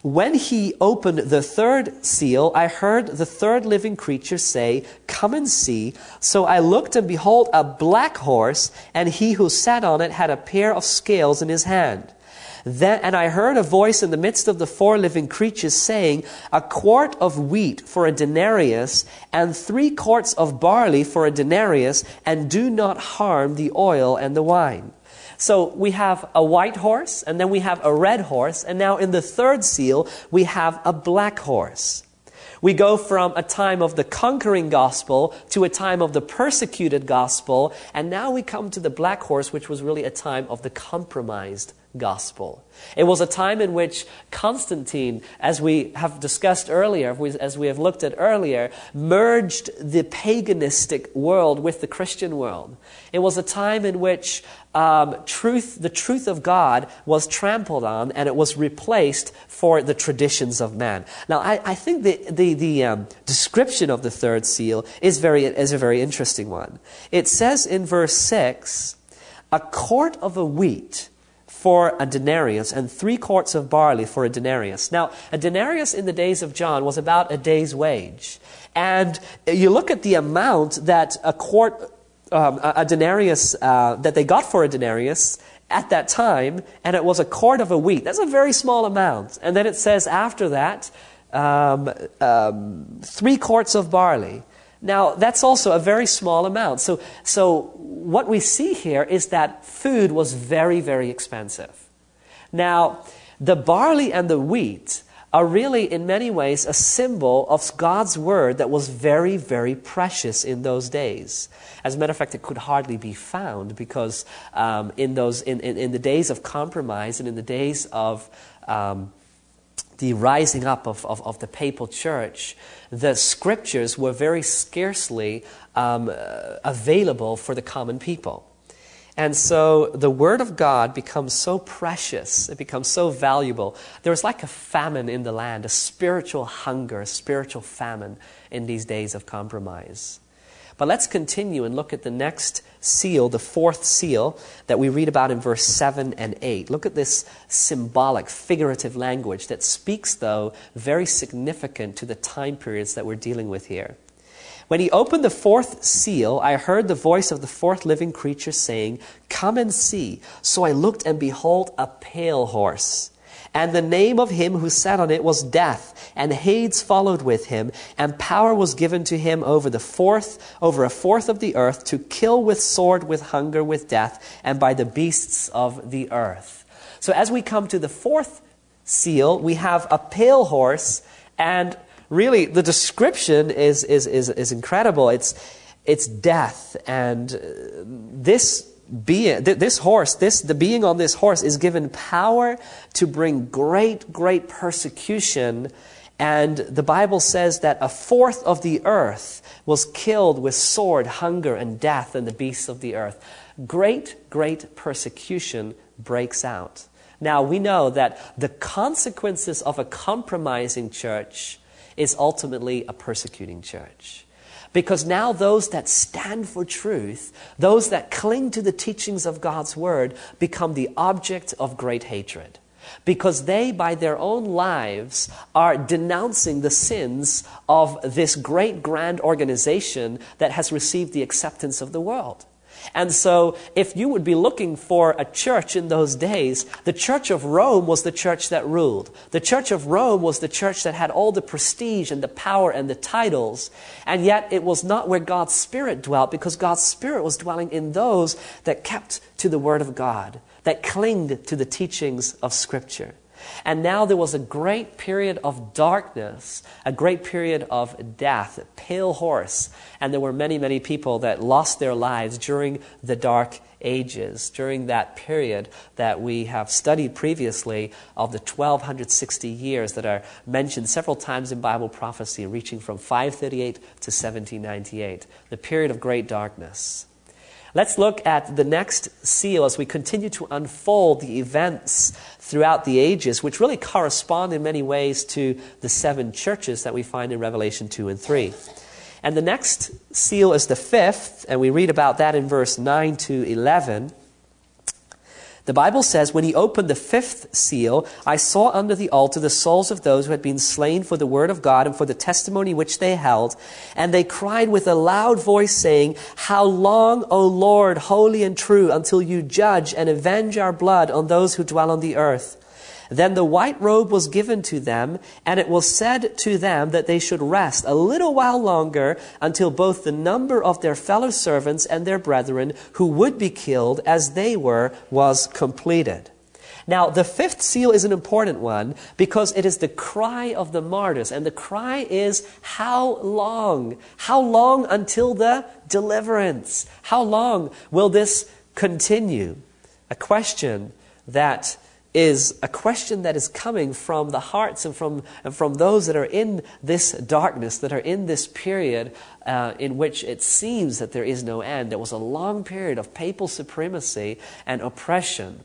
When he opened the third seal, I heard the third living creature say, Come and see. So I looked, and behold, a black horse, and he who sat on it had a pair of scales in his hand. Then, and I heard a voice in the midst of the four living creatures saying, A quart of wheat for a denarius, and three quarts of barley for a denarius, and do not harm the oil and the wine. So we have a white horse, and then we have a red horse, and now in the third seal, we have a black horse. We go from a time of the conquering gospel to a time of the persecuted gospel, and now we come to the black horse, which was really a time of the compromised gospel. It was a time in which Constantine, as we have discussed earlier, as we have looked at earlier, merged the paganistic world with the Christian world. It was a time in which um, truth, the truth of God was trampled on and it was replaced for the traditions of man. Now, I, I think the, the, the um, description of the third seal is, very, is a very interesting one. It says in verse 6 a quart of a wheat for a denarius and three quarts of barley for a denarius. Now, a denarius in the days of John was about a day's wage. And you look at the amount that a quart, um, a, denarius, uh, that they got for a denarius at that time, and it was a quart of a wheat. That's a very small amount. And then it says after that, um, um, three quarts of barley. Now, that's also a very small amount. So, so what we see here is that food was very, very expensive. Now, the barley and the wheat are really, in many ways, a symbol of God's word that was very, very precious in those days. As a matter of fact, it could hardly be found because um, in, those, in, in, in, the days of compromise and in the days of um, the rising up of, of, of, the papal church, the scriptures were very scarcely um, available for the common people. And so the Word of God becomes so precious, it becomes so valuable. There was like a famine in the land, a spiritual hunger, a spiritual famine in these days of compromise. But let's continue and look at the next seal, the fourth seal that we read about in verse 7 and 8. Look at this symbolic, figurative language that speaks, though, very significant to the time periods that we're dealing with here. When he opened the fourth seal, I heard the voice of the fourth living creature saying, Come and see. So I looked, and behold, a pale horse. And the name of him who sat on it was Death, and Hades followed with him, and power was given to him over the fourth, over a fourth of the earth, to kill with sword, with hunger, with death, and by the beasts of the earth. So as we come to the fourth seal, we have a pale horse, and really the description is, is, is, is incredible. It's, it's death, and uh, this being, this horse, this, the being on this horse is given power to bring great, great persecution. And the Bible says that a fourth of the earth was killed with sword, hunger, and death, and the beasts of the earth. Great, great persecution breaks out. Now, we know that the consequences of a compromising church is ultimately a persecuting church. Because now those that stand for truth, those that cling to the teachings of God's word, become the object of great hatred. Because they, by their own lives, are denouncing the sins of this great grand organization that has received the acceptance of the world. And so, if you would be looking for a church in those days, the Church of Rome was the church that ruled. The Church of Rome was the church that had all the prestige and the power and the titles. And yet, it was not where God's Spirit dwelt because God's Spirit was dwelling in those that kept to the Word of God, that clinged to the teachings of Scripture. And now there was a great period of darkness, a great period of death, pale horse. And there were many, many people that lost their lives during the dark ages, during that period that we have studied previously of the 1260 years that are mentioned several times in Bible prophecy, reaching from 538 to 1798, the period of great darkness. Let's look at the next seal as we continue to unfold the events throughout the ages, which really correspond in many ways to the seven churches that we find in Revelation 2 and 3. And the next seal is the fifth, and we read about that in verse 9 to 11. The Bible says, When he opened the fifth seal, I saw under the altar the souls of those who had been slain for the word of God and for the testimony which they held. And they cried with a loud voice, saying, How long, O Lord, holy and true, until you judge and avenge our blood on those who dwell on the earth? Then the white robe was given to them, and it was said to them that they should rest a little while longer until both the number of their fellow servants and their brethren who would be killed as they were was completed. Now, the fifth seal is an important one because it is the cry of the martyrs. And the cry is, How long? How long until the deliverance? How long will this continue? A question that is a question that is coming from the hearts and from, and from those that are in this darkness, that are in this period uh, in which it seems that there is no end. There was a long period of papal supremacy and oppression.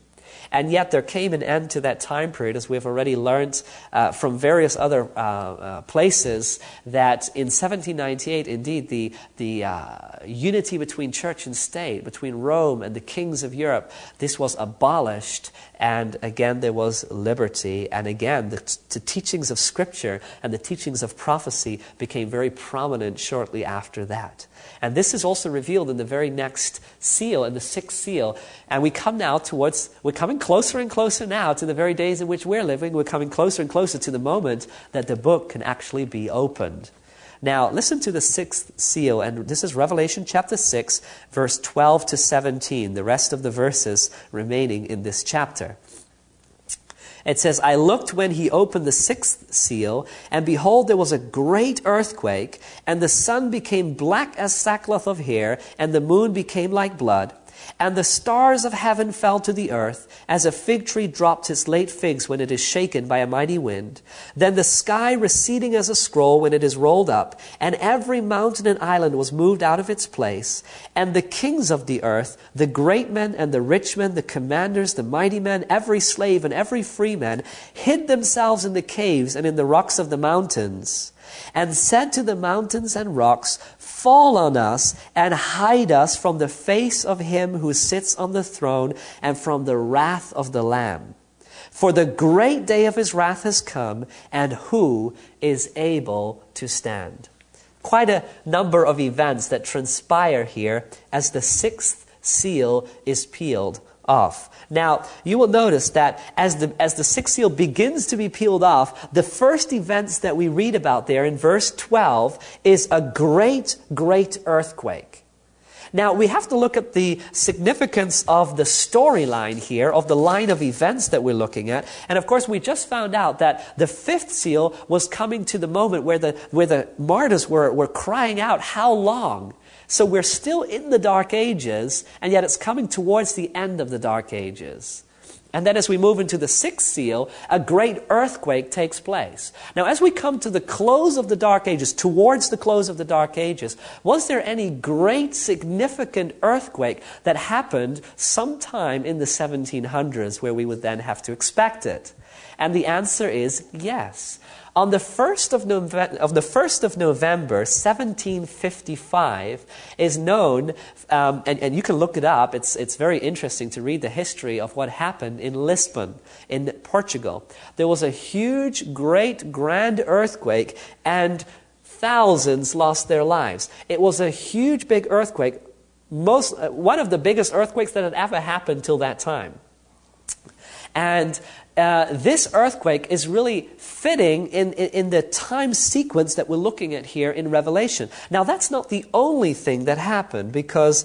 And yet there came an end to that time period, as we've already learned uh, from various other uh, uh, places, that in 1798, indeed, the, the uh, unity between church and state, between Rome and the kings of Europe, this was abolished. And again, there was liberty. And again, the, the teachings of Scripture and the teachings of prophecy became very prominent shortly after that. And this is also revealed in the very next seal, in the sixth seal. And we come now towards, we're coming closer and closer now to the very days in which we're living. We're coming closer and closer to the moment that the book can actually be opened. Now, listen to the sixth seal, and this is Revelation chapter 6, verse 12 to 17, the rest of the verses remaining in this chapter. It says, I looked when he opened the sixth seal, and behold, there was a great earthquake, and the sun became black as sackcloth of hair, and the moon became like blood. And the stars of heaven fell to the earth, as a fig tree drops its late figs when it is shaken by a mighty wind. Then the sky receding as a scroll when it is rolled up, and every mountain and island was moved out of its place. And the kings of the earth, the great men and the rich men, the commanders, the mighty men, every slave and every free man, hid themselves in the caves and in the rocks of the mountains and said to the mountains and rocks, Fall on us and hide us from the face of him who sits on the throne and from the wrath of the Lamb. For the great day of his wrath has come, and who is able to stand? Quite a number of events that transpire here as the sixth seal is peeled off. Now, you will notice that as the, as the sixth seal begins to be peeled off, the first events that we read about there in verse 12 is a great, great earthquake. Now, we have to look at the significance of the storyline here, of the line of events that we're looking at. And of course, we just found out that the fifth seal was coming to the moment where the, where the martyrs were, were crying out, How long? So we're still in the Dark Ages, and yet it's coming towards the end of the Dark Ages. And then as we move into the sixth seal, a great earthquake takes place. Now, as we come to the close of the Dark Ages, towards the close of the Dark Ages, was there any great significant earthquake that happened sometime in the 1700s where we would then have to expect it? And the answer is yes. On the 1st of, November, of the 1st of November, 1755, is known, um, and, and you can look it up, it's, it's very interesting to read the history of what happened in Lisbon, in Portugal. There was a huge, great, grand earthquake, and thousands lost their lives. It was a huge, big earthquake, most, uh, one of the biggest earthquakes that had ever happened till that time. And uh, this earthquake is really fitting in, in, in, the time sequence that we're looking at here in Revelation. Now, that's not the only thing that happened because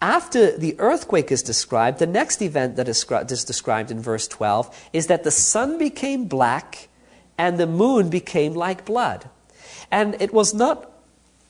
after the earthquake is described, the next event that is, is described in verse 12 is that the sun became black and the moon became like blood. And it was not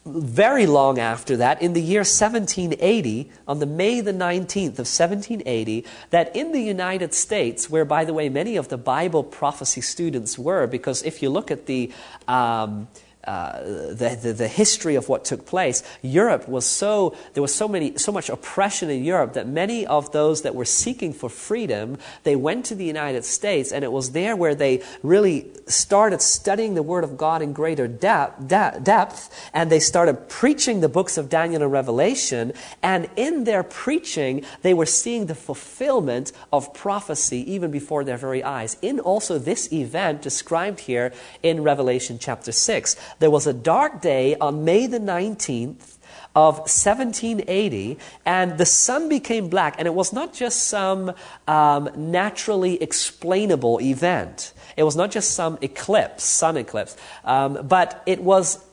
very long after that, in the year 1780, on the May the 19th of 1780, that in the United States, where, by the way, many of the Bible prophecy students were, because if you look at the um, uh, the, the, the, history of what took place, Europe was so, there was so, many, so much oppression in Europe that many of those that were seeking for freedom, they went to the United States, and it was there where they really started studying the Word of God in greater depth, de- depth and they started preaching the books of Daniel and Revelation, and in their preaching, they were seeing the fulfillment of prophecy even before their very eyes. In also this event described here in Revelation chapter 6 there was a dark day on May the 19th of 1780, and the sun became black, and it was not just some um, naturally explainable event. It was not just some eclipse, sun eclipse, um, but it was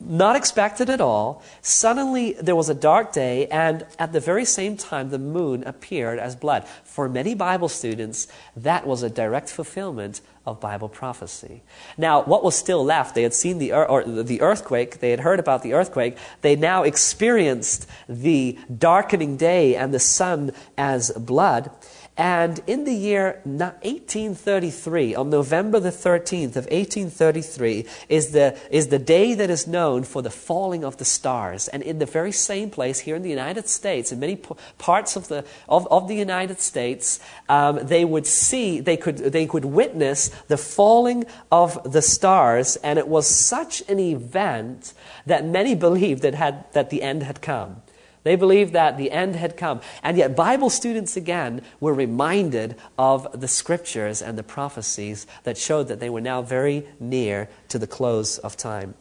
not expected at all. Suddenly, there was a dark day, and at the very same time, the moon appeared as blood. For many Bible students, that was a direct fulfillment of Bible prophecy. Now, what was still left? They had seen the, or the earthquake, they had heard about the earthquake, they now experienced the darkening day and the sun as blood. And in the year 1833, on November the 13th of 1833, is the, is the day that is known for the falling of the stars. And in the very same place here in the United States, in many parts of the, of, of the United States, um, they would see, they could, they could witness the falling of the stars. And it was such an event that many believed that, had, that the end had come. They believed that the end had come. And yet, Bible students again were reminded of the scriptures and the prophecies that showed that they were now very near to the close of time.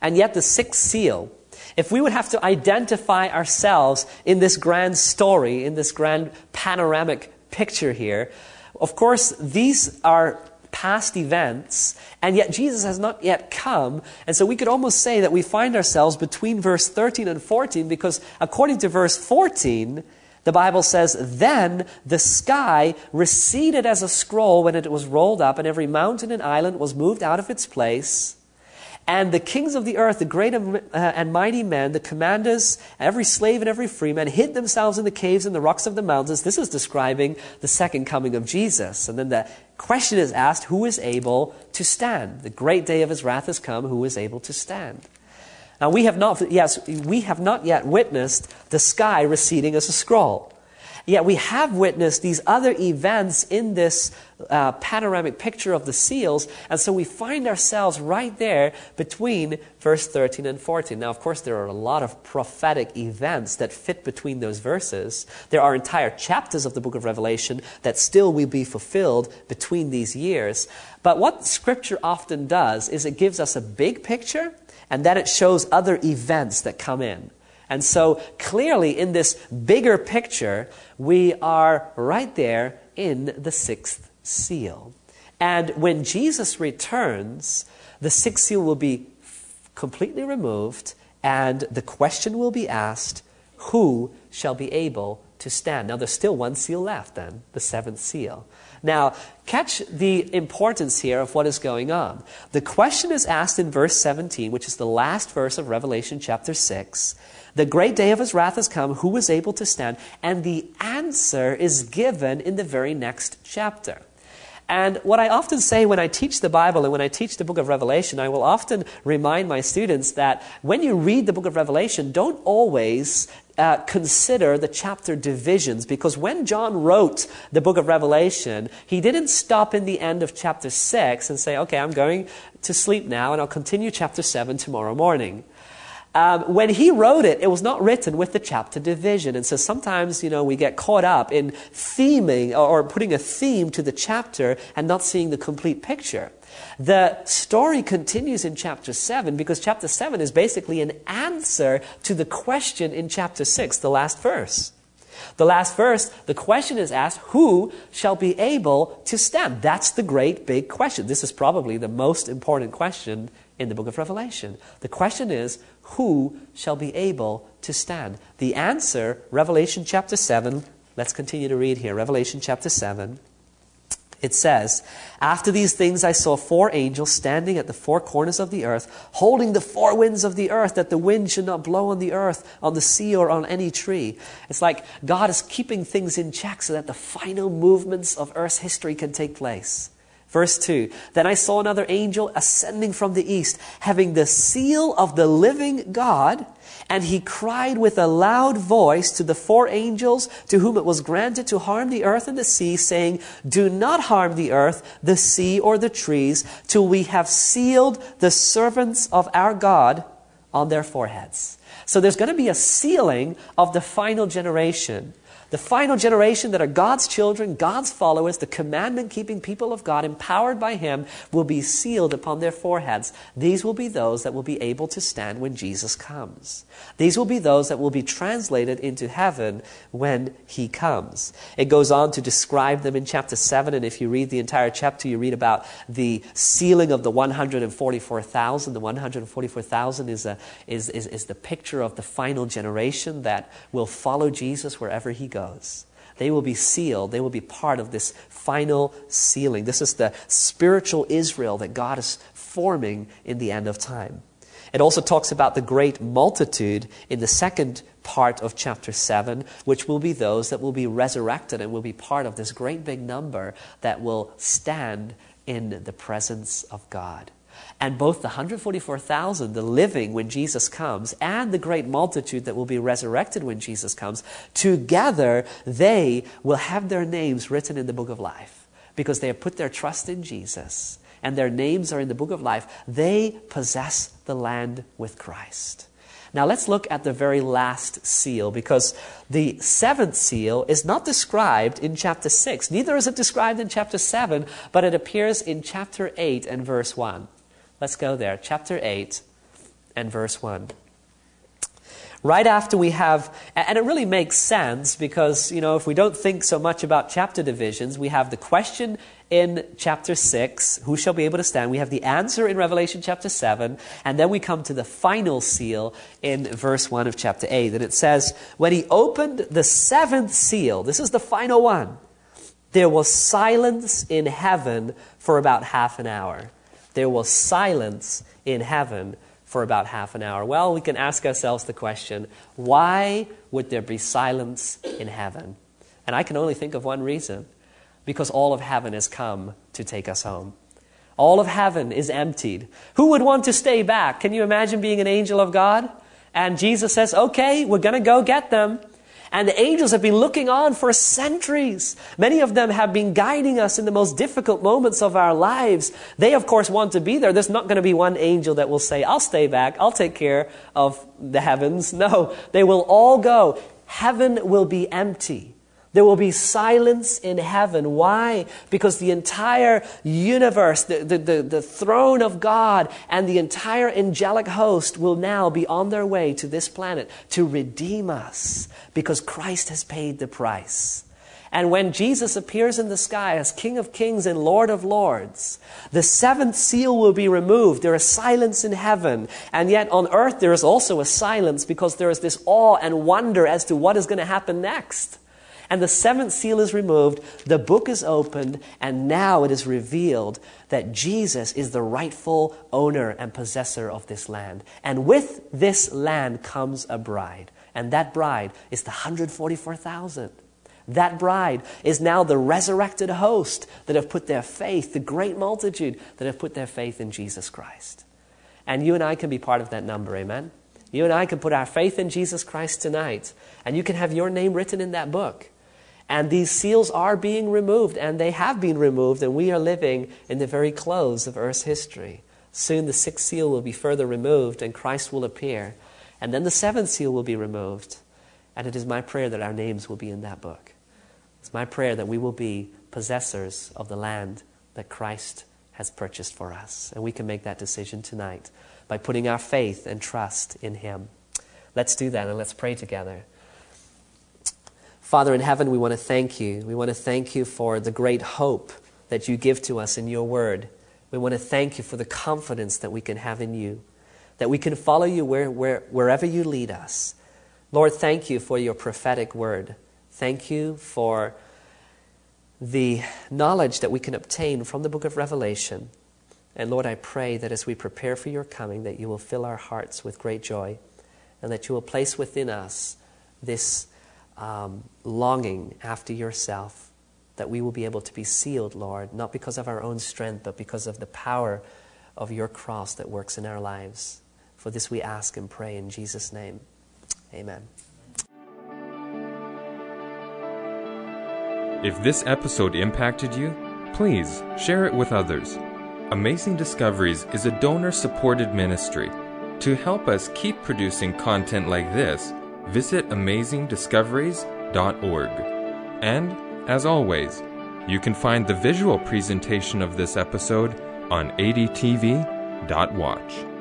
And yet, the sixth seal, if we would have to identify ourselves in this grand story, in this grand panoramic picture here, of course, these are past events, and yet Jesus has not yet come. And so we could almost say that we find ourselves between verse 13 and 14 because according to verse 14, the Bible says, Then the sky receded as a scroll when it was rolled up, and every mountain and island was moved out of its place. And the kings of the earth, the great uh, and mighty men, the commanders, every slave and every free man, hid themselves in the caves and the rocks of the mountains. This is describing the second coming of Jesus. And then the question is asked who is able to stand? The great day of his wrath has come. Who is able to stand? Now, we have not, yes, we have not yet witnessed the sky receding as a scroll. Yet we have witnessed these other events in this uh, panoramic picture of the seals, and so we find ourselves right there between verse 13 and 14. Now, of course, there are a lot of prophetic events that fit between those verses. There are entire chapters of the book of Revelation that still will be fulfilled between these years. But what Scripture often does is it gives us a big picture, and then it shows other events that come in. And so clearly, in this bigger picture, we are right there in the sixth seal. And when Jesus returns, the sixth seal will be completely removed, and the question will be asked who shall be able to stand? Now, there's still one seal left, then, the seventh seal. Now, catch the importance here of what is going on. The question is asked in verse 17, which is the last verse of Revelation chapter 6. The great day of his wrath has come. Who is able to stand? And the answer is given in the very next chapter. And what I often say when I teach the Bible and when I teach the book of Revelation, I will often remind my students that when you read the book of Revelation, don't always uh, consider the chapter divisions because when John wrote the book of Revelation, he didn't stop in the end of chapter 6 and say, okay, I'm going to sleep now and I'll continue chapter 7 tomorrow morning. Um, when he wrote it, it was not written with the chapter division. And so sometimes, you know, we get caught up in theming or, or putting a theme to the chapter and not seeing the complete picture. The story continues in chapter 7 because chapter 7 is basically an answer to the question in chapter 6, the last verse. The last verse, the question is asked, Who shall be able to stand? That's the great big question. This is probably the most important question in the book of Revelation. The question is, who shall be able to stand? The answer, Revelation chapter 7. Let's continue to read here. Revelation chapter 7. It says, After these things I saw four angels standing at the four corners of the earth, holding the four winds of the earth, that the wind should not blow on the earth, on the sea, or on any tree. It's like God is keeping things in check so that the final movements of earth's history can take place. Verse 2 Then I saw another angel ascending from the east, having the seal of the living God, and he cried with a loud voice to the four angels to whom it was granted to harm the earth and the sea, saying, Do not harm the earth, the sea, or the trees, till we have sealed the servants of our God on their foreheads. So there's going to be a sealing of the final generation. The final generation that are God's children, God's followers, the commandment keeping people of God, empowered by Him, will be sealed upon their foreheads. These will be those that will be able to stand when Jesus comes. These will be those that will be translated into heaven when He comes. It goes on to describe them in chapter 7, and if you read the entire chapter, you read about the sealing of the 144,000. The 144,000 is, is, is, is the picture of the final generation that will follow Jesus wherever He goes They will be sealed. They will be part of this final sealing. This is the spiritual Israel that God is forming in the end of time. It also talks about the great multitude in the second part of chapter 7, which will be those that will be resurrected and will be part of this great big number that will stand in the presence of God. And both the 144,000, the living when Jesus comes, and the great multitude that will be resurrected when Jesus comes, together they will have their names written in the book of life because they have put their trust in Jesus and their names are in the book of life. They possess the land with Christ. Now let's look at the very last seal because the seventh seal is not described in chapter 6. Neither is it described in chapter 7, but it appears in chapter 8 and verse 1. Let's go there. Chapter 8 and verse 1. Right after we have, and it really makes sense because, you know, if we don't think so much about chapter divisions, we have the question in chapter 6, who shall be able to stand? We have the answer in Revelation chapter 7, and then we come to the final seal in verse 1 of chapter 8. And it says, When he opened the seventh seal, this is the final one, there was silence in heaven for about half an hour there was silence in heaven for about half an hour. Well, we can ask ourselves the question why would there be silence in heaven? And I can only think of one reason because all of heaven has come to take us home. All of heaven is emptied. Who would want to stay back? Can you imagine being an angel of God? And Jesus says, okay, we're going to go get them. And the angels have been looking on for centuries. Many of them have been guiding us in the most difficult moments of our lives. They, of course, want to be there. There's not going to be one angel that will say, I'll stay back. I'll take care of the heavens. No, they will all go. Heaven will be empty. There will be silence in heaven. Why? Because the entire universe, the, the, the, the, throne of God, and the entire angelic host will now be on their way to this planet to redeem us because Christ has paid the price. And when Jesus appears in the sky as King of Kings and Lord of Lords, the seventh seal will be removed. There is silence in heaven. And yet on earth there is also a silence because there is this awe and wonder as to what is going to happen next. And the seventh seal is removed, the book is opened, and now it is revealed that Jesus is the rightful owner and possessor of this land. And with this land comes a bride. And that bride is the 144,000. That bride is now the resurrected host that have put their faith, the great multitude that have put their faith in Jesus Christ. And you and I can be part of that number, amen? You and I can put our faith in Jesus Christ tonight, and you can have your name written in that book. And these seals are being removed, and they have been removed, and we are living in the very close of Earth's history. Soon the sixth seal will be further removed, and Christ will appear. And then the seventh seal will be removed. And it is my prayer that our names will be in that book. It's my prayer that we will be possessors of the land that Christ has purchased for us. And we can make that decision tonight by putting our faith and trust in Him. Let's do that and let's pray together. Father in heaven, we want to thank you. We want to thank you for the great hope that you give to us in your word. We want to thank you for the confidence that we can have in you, that we can follow you where, where, wherever you lead us. Lord, thank you for your prophetic word. Thank you for the knowledge that we can obtain from the book of Revelation. And Lord, I pray that as we prepare for your coming, that you will fill our hearts with great joy and that you will place within us this um, longing after yourself, that we will be able to be sealed, Lord, not because of our own strength, but because of the power of your cross that works in our lives. For this we ask and pray in Jesus' name. Amen. If this episode impacted you, please share it with others. Amazing Discoveries is a donor supported ministry. To help us keep producing content like this, visit amazingdiscoveries.org. And, as always, you can find the visual presentation of this episode on adtv.watch.